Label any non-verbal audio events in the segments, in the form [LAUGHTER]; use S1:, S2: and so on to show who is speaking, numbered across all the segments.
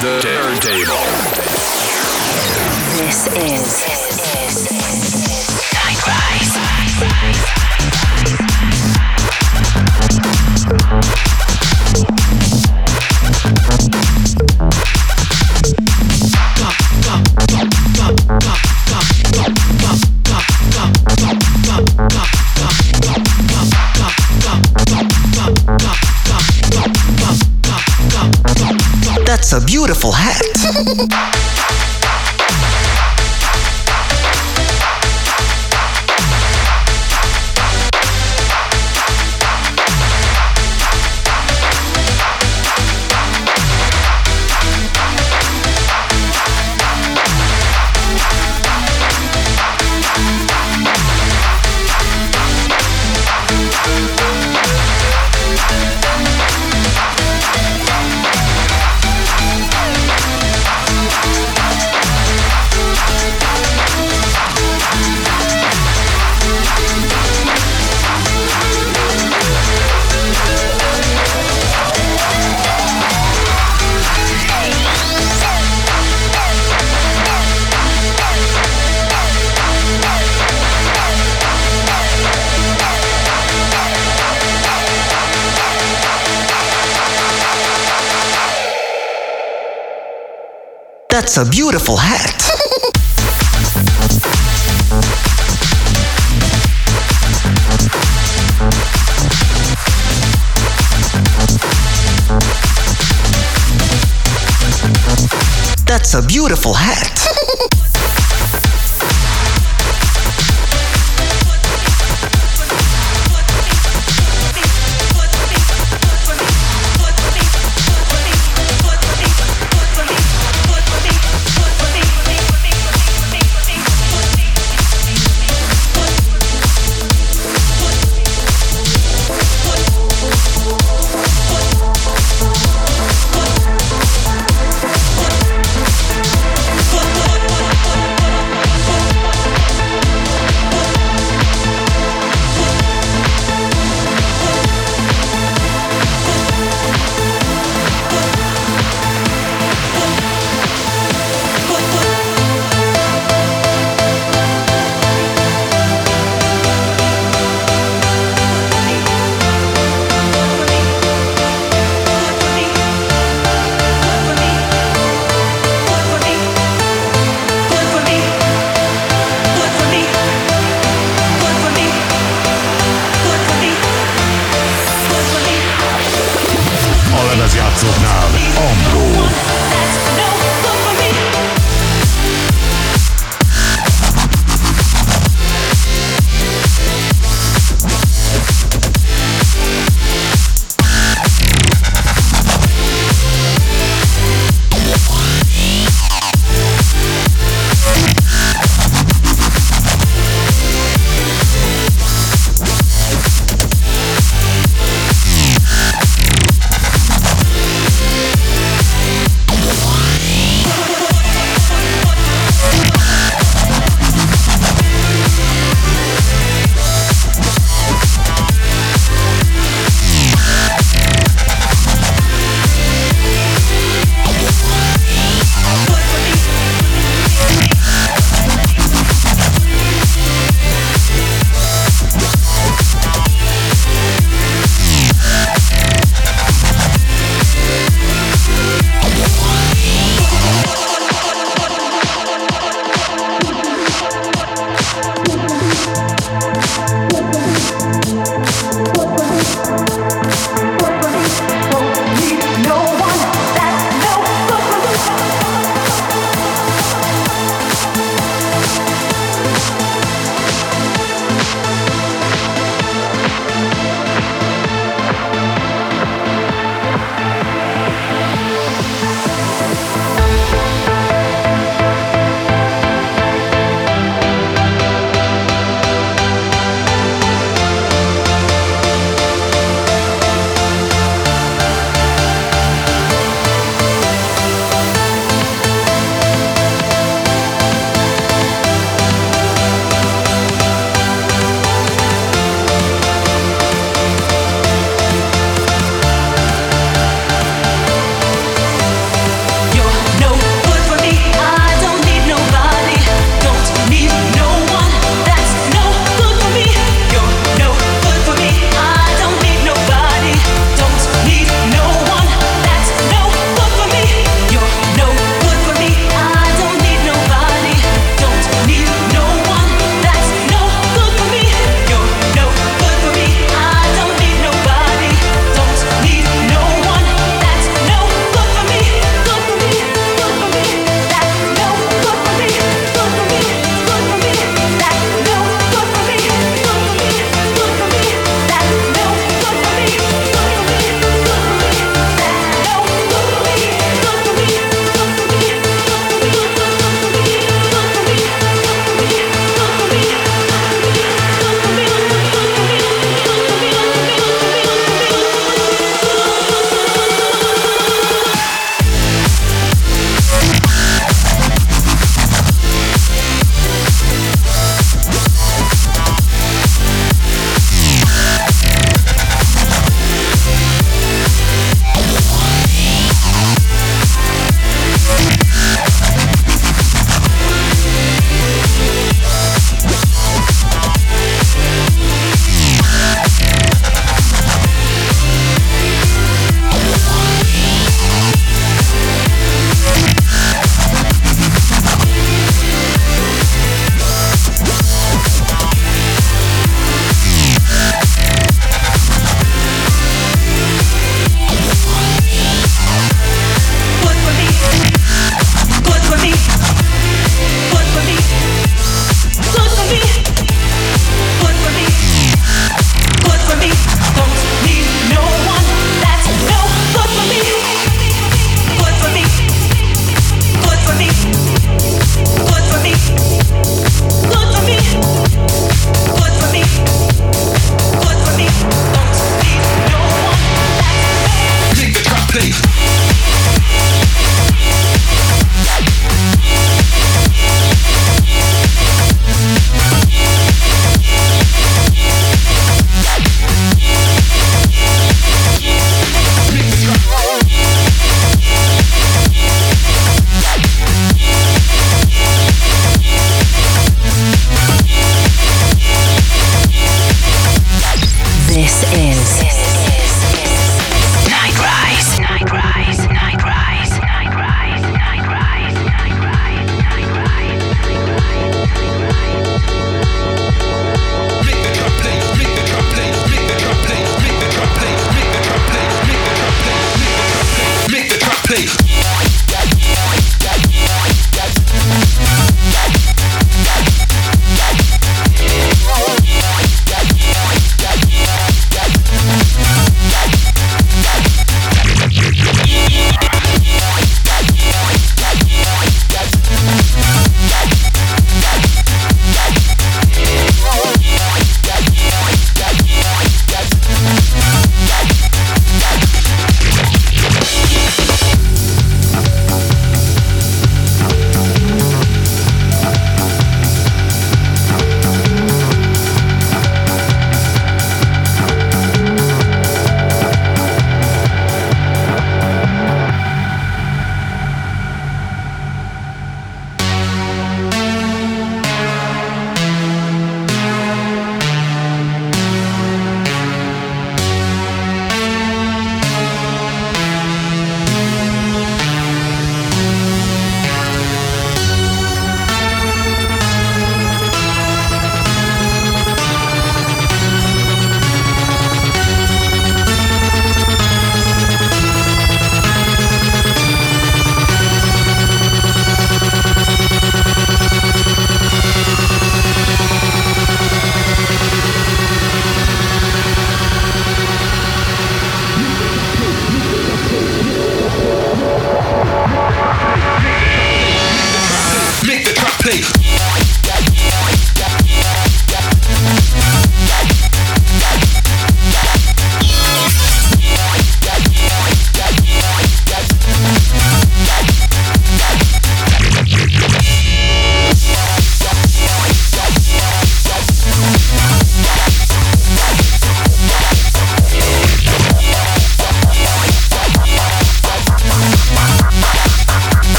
S1: the turntable.
S2: This is
S3: That's a beautiful hat. [LAUGHS] That's a beautiful hat. That's a beautiful hat. [LAUGHS]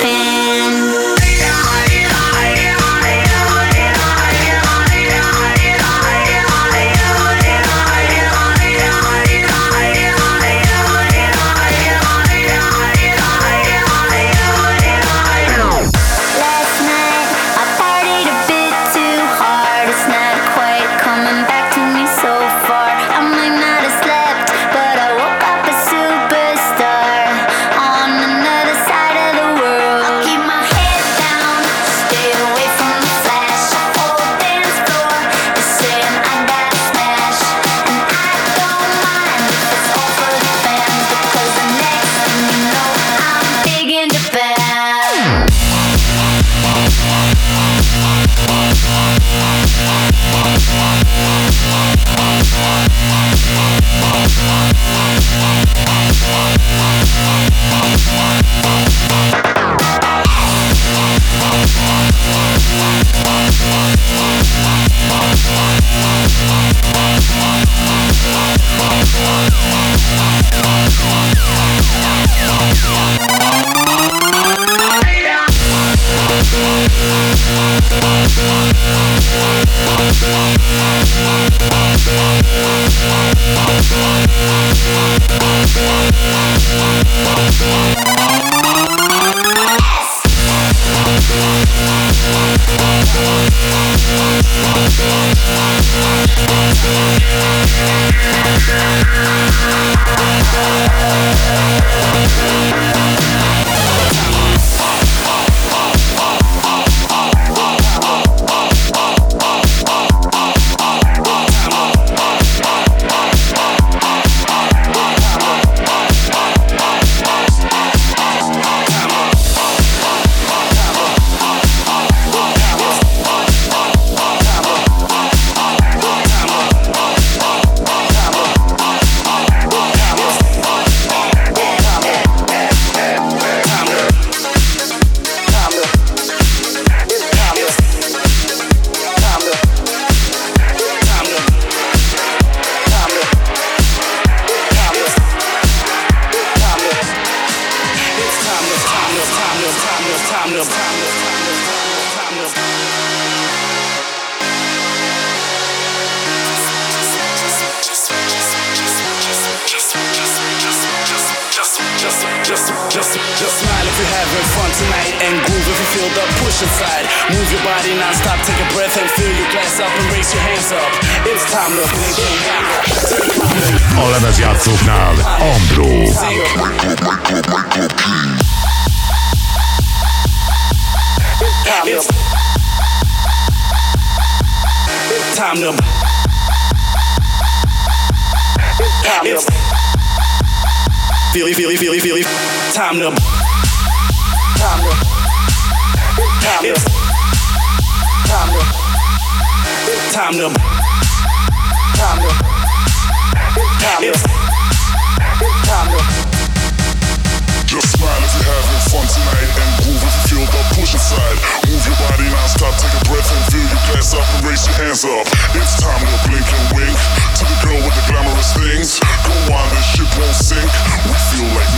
S4: Last
S5: hands
S6: up.
S7: It's time to blink and
S8: wink to
S9: the girl with the glamorous things. Go on, this ship won't sink. We feel like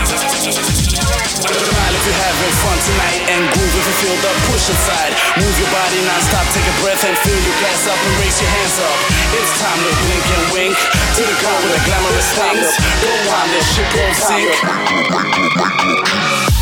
S9: Smile if you're having fun tonight and groove if you feel the push inside. Move your body non-stop, take a breath and fill your glass up and raise your hands up. It's time to blink and wink to the girl with the glamorous things. Go on, this shit gon' sink.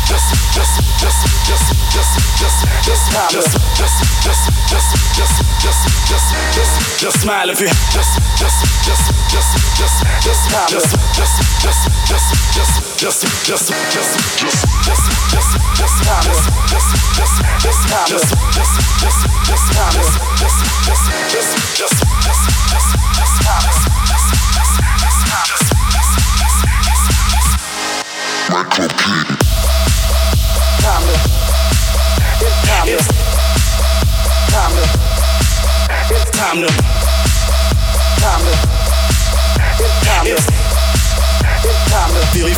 S9: Just, just, just, just, just, just, just smile. Just, just, just, just, just, just, just, just, just smile if you. Just, just, just, just,
S8: just, just, just smile.
S9: Just, just, just, just, just, just just just just just just just just just Thomas just just just Thomas just just just just Thomas just just just just just just just Thomas Michael Keaton Thomas It's time to Thomas It's time to Thomas Time to,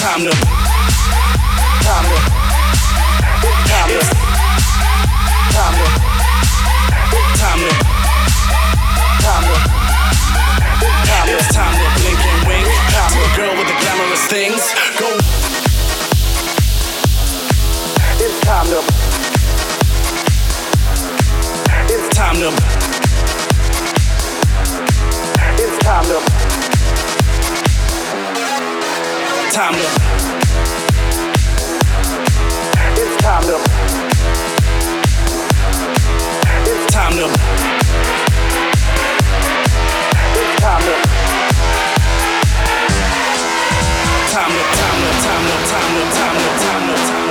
S9: time to, time to, time to, time to, time to. Time it's time to. Time to. Go. Time to. Time to. It's time to. It's time to. It's time to. It's time to. Time to. Time to. Time to. Time to. Time to. Time to.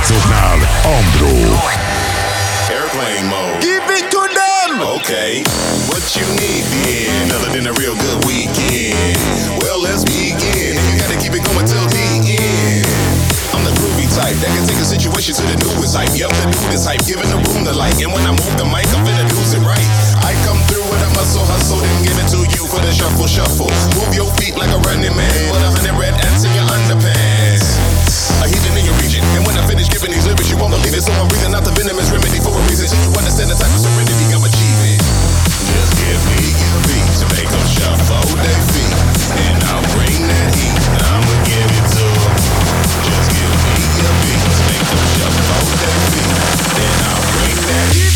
S9: Játszóknál Andró. Airplane mode. Give it to
S8: them! Okay,
S9: what you need then, other than a real good weekend? Well, let's begin. You gotta keep it going till the end. I'm the groovy type that can take a situation to the newest hype. Yup, the newest hype, giving the room the light. And when I move the mic, I'm finna lose it right. I come through with a muscle hustle, then give it to you for the shuffle shuffle. Move your feet like a running man with a hundred red ants in your underpants. Won't believe it. So I'm breathing out the venomous remedy for a reason, so you understand the type of serenity I'm achieving. Just give me a beat to make them shuffle their feet, and I'll bring that heat. I'ma give it to 'em. Just give me a beat to make them shuffle their feet, then I'll bring that heat.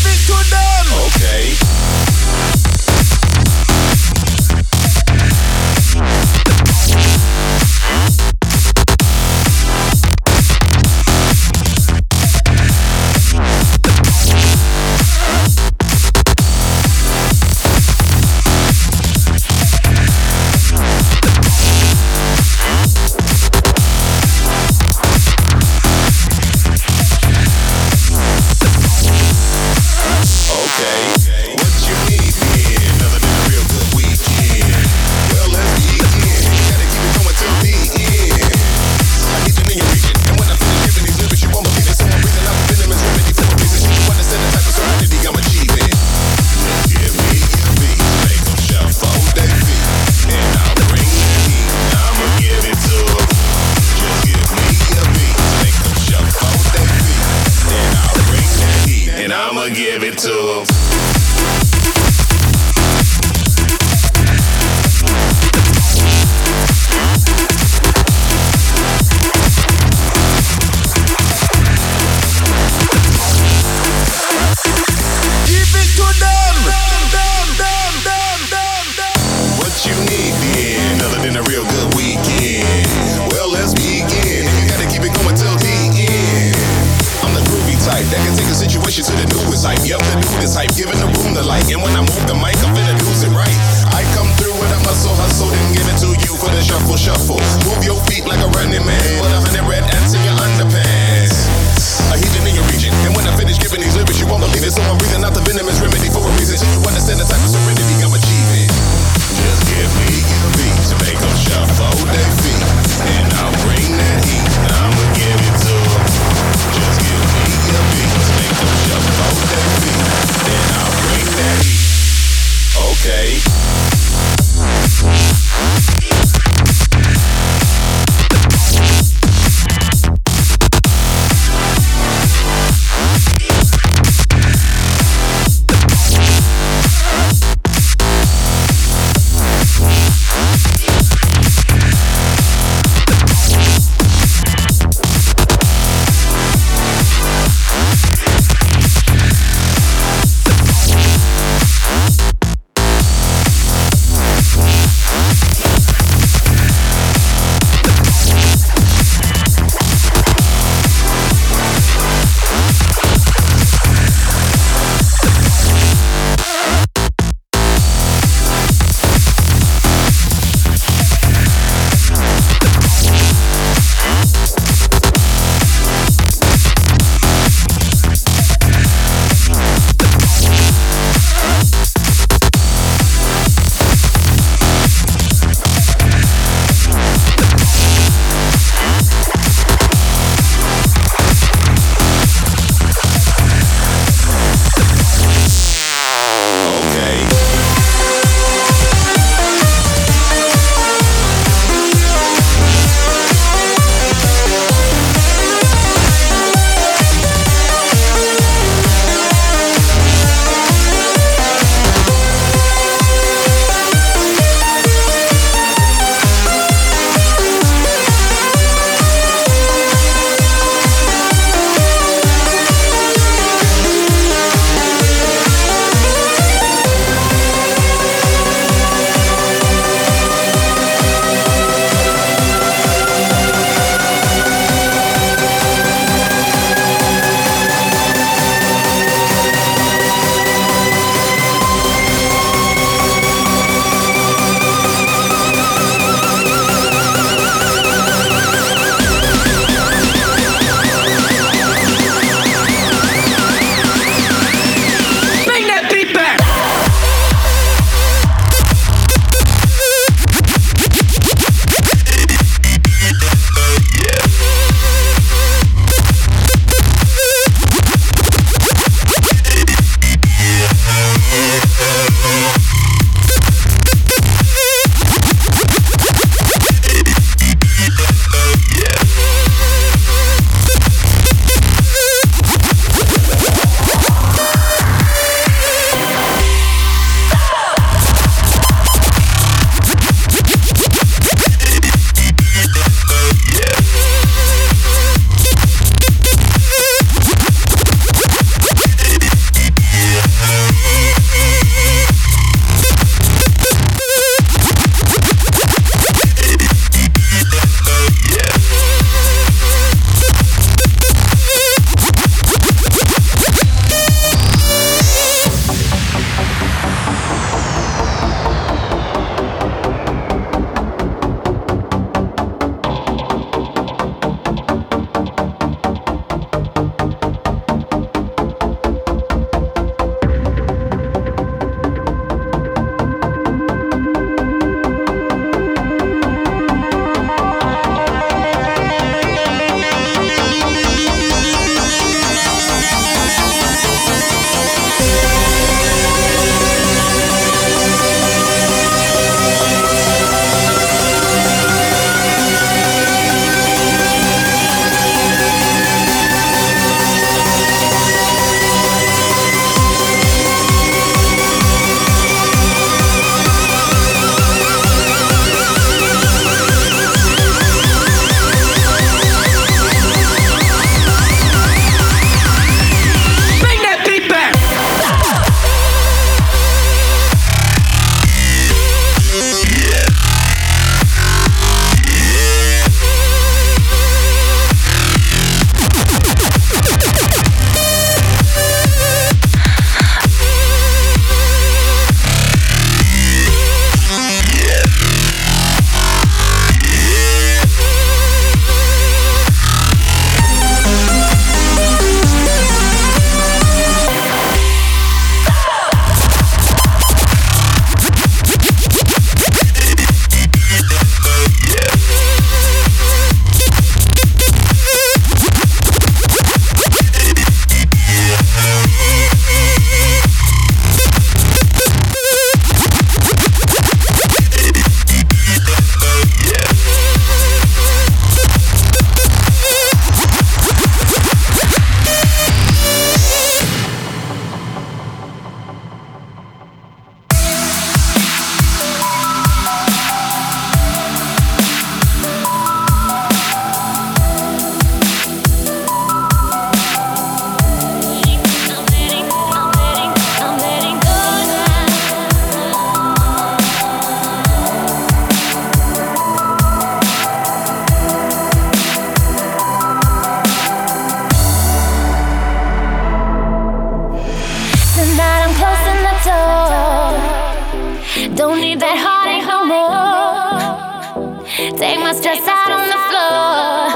S9: Take
S10: my
S11: stress out on the floor.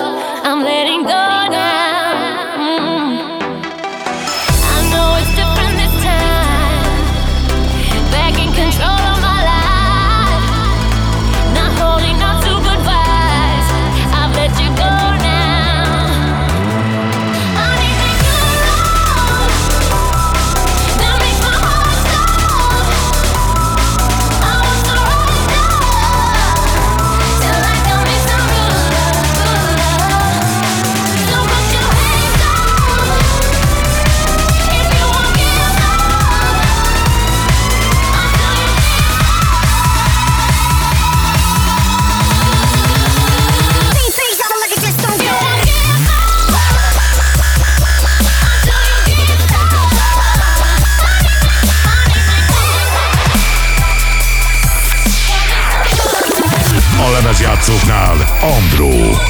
S11: játszóknál Andró.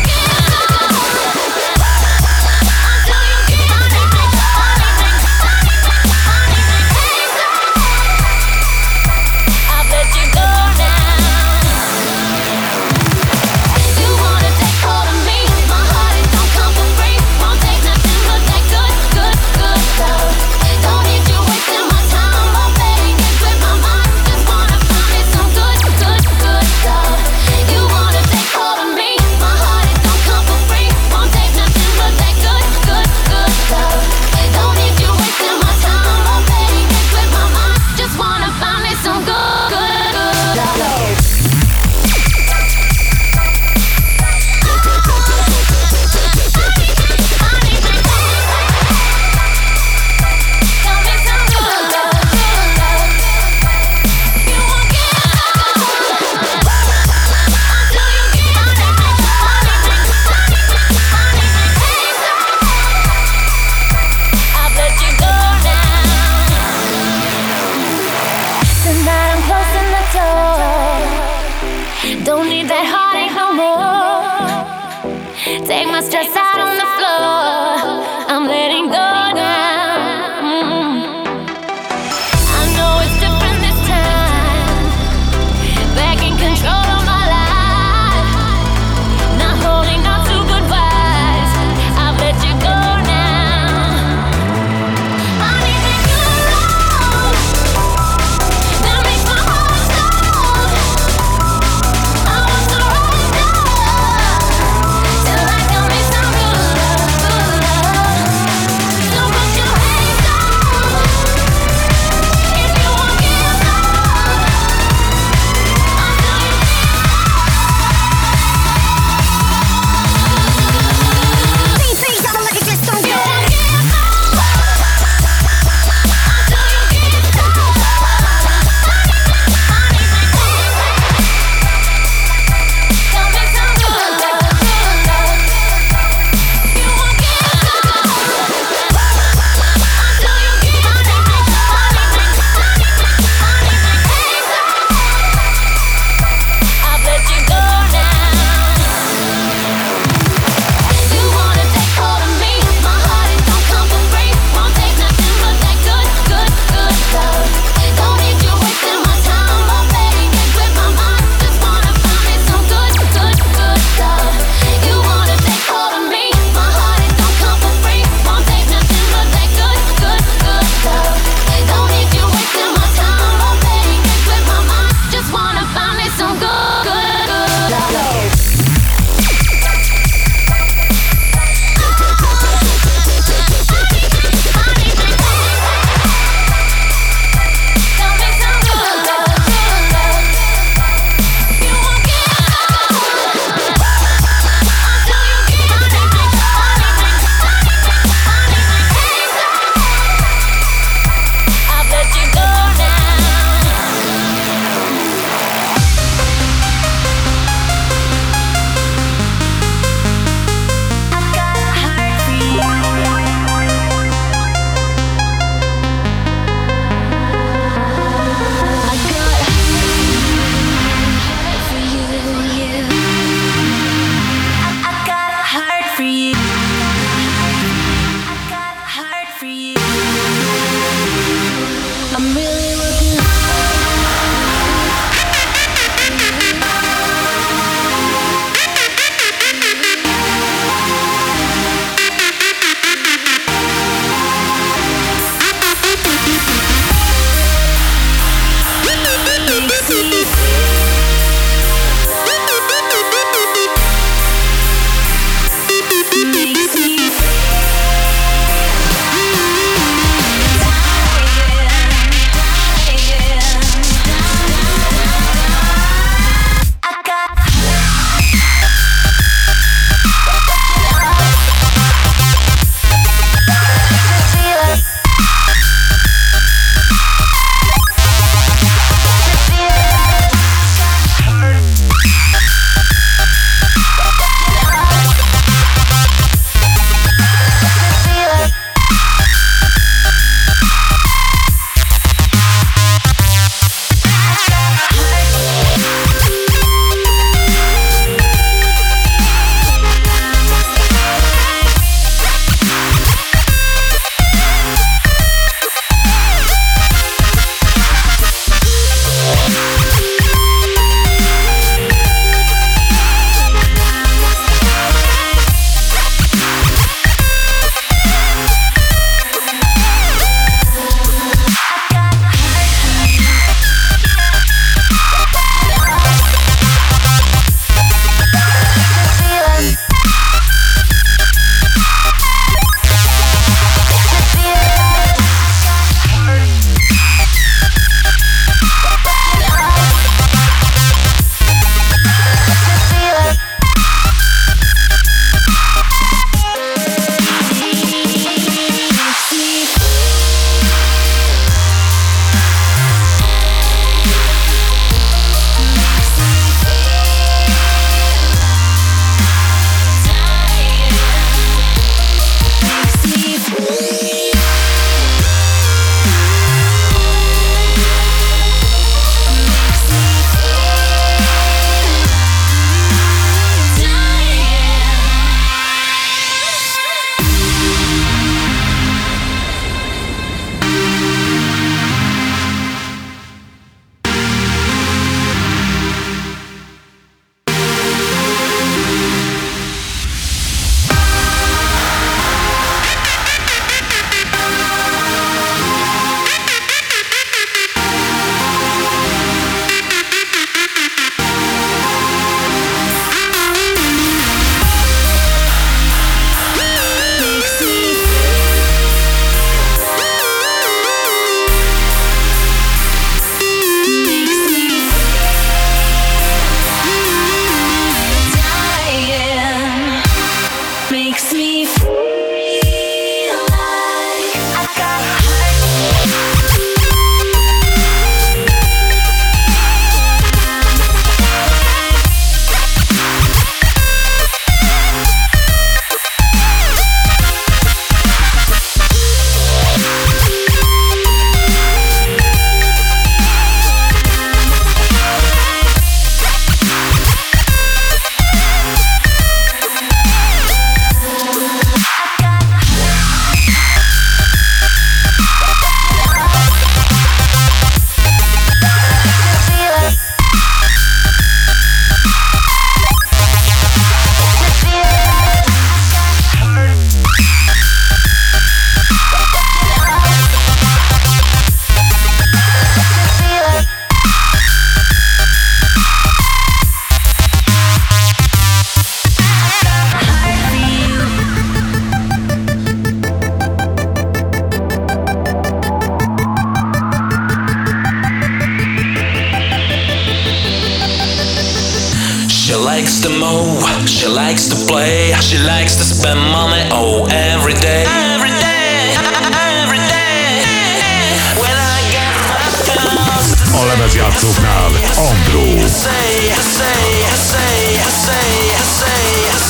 S11: She likes to spend money, oh, every day. Every day, every day. When I get my
S8: A lemezjátszóknál Andró.
S11: Say, say, say, say, say,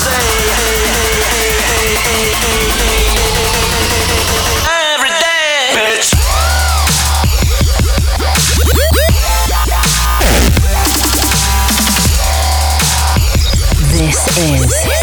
S11: say. Every day, bitch.
S2: This is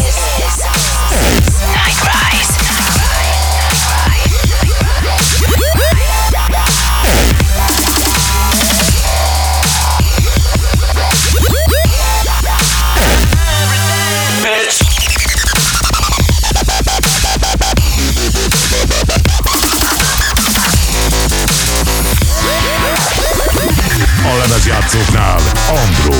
S8: Andró.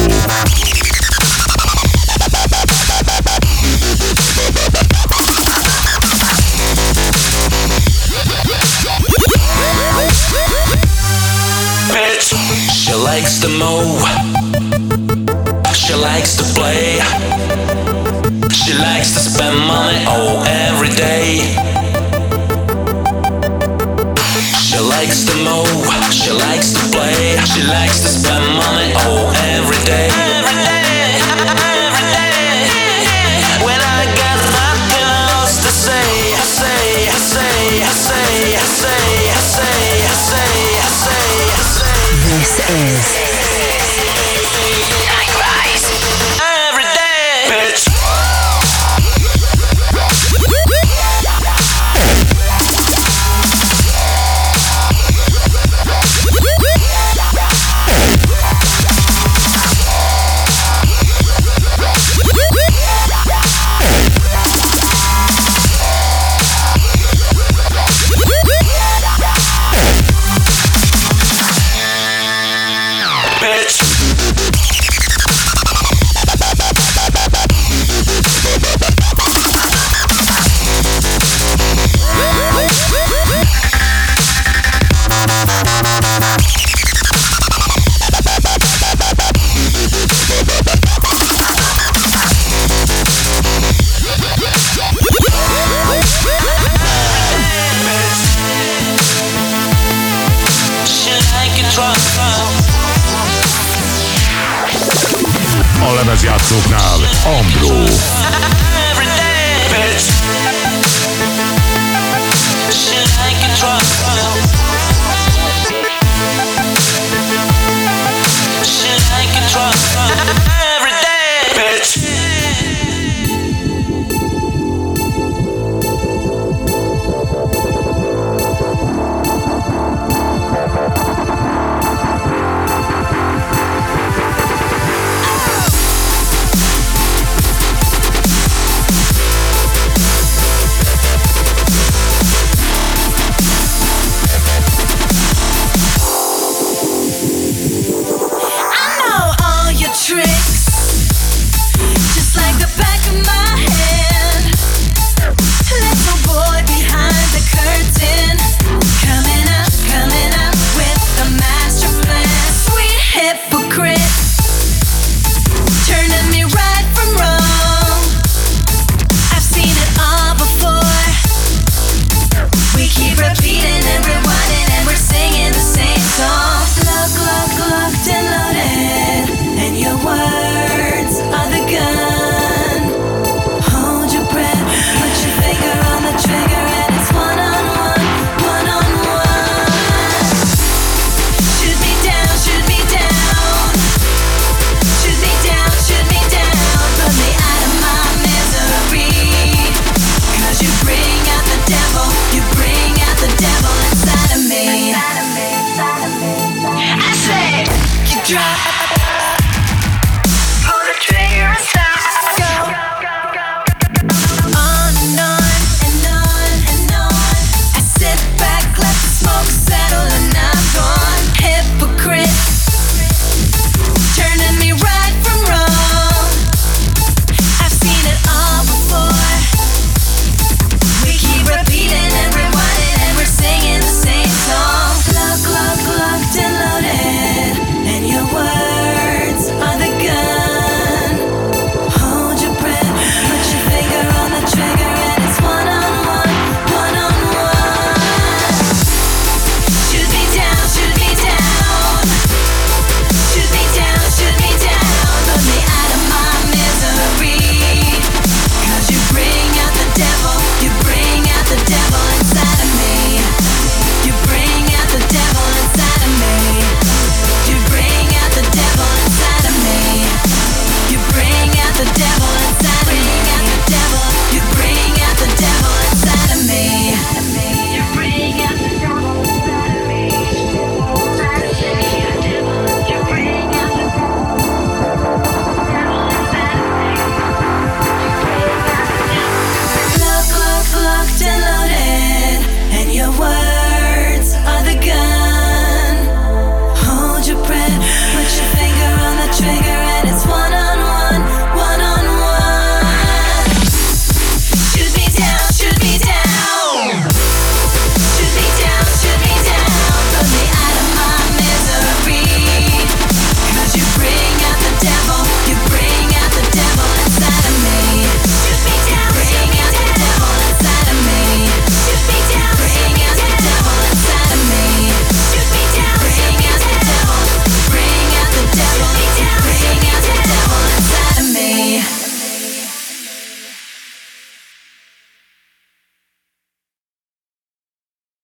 S11: Bitch, she likes to move. She likes to play. She likes to spend money all every day. She likes to spend money, oh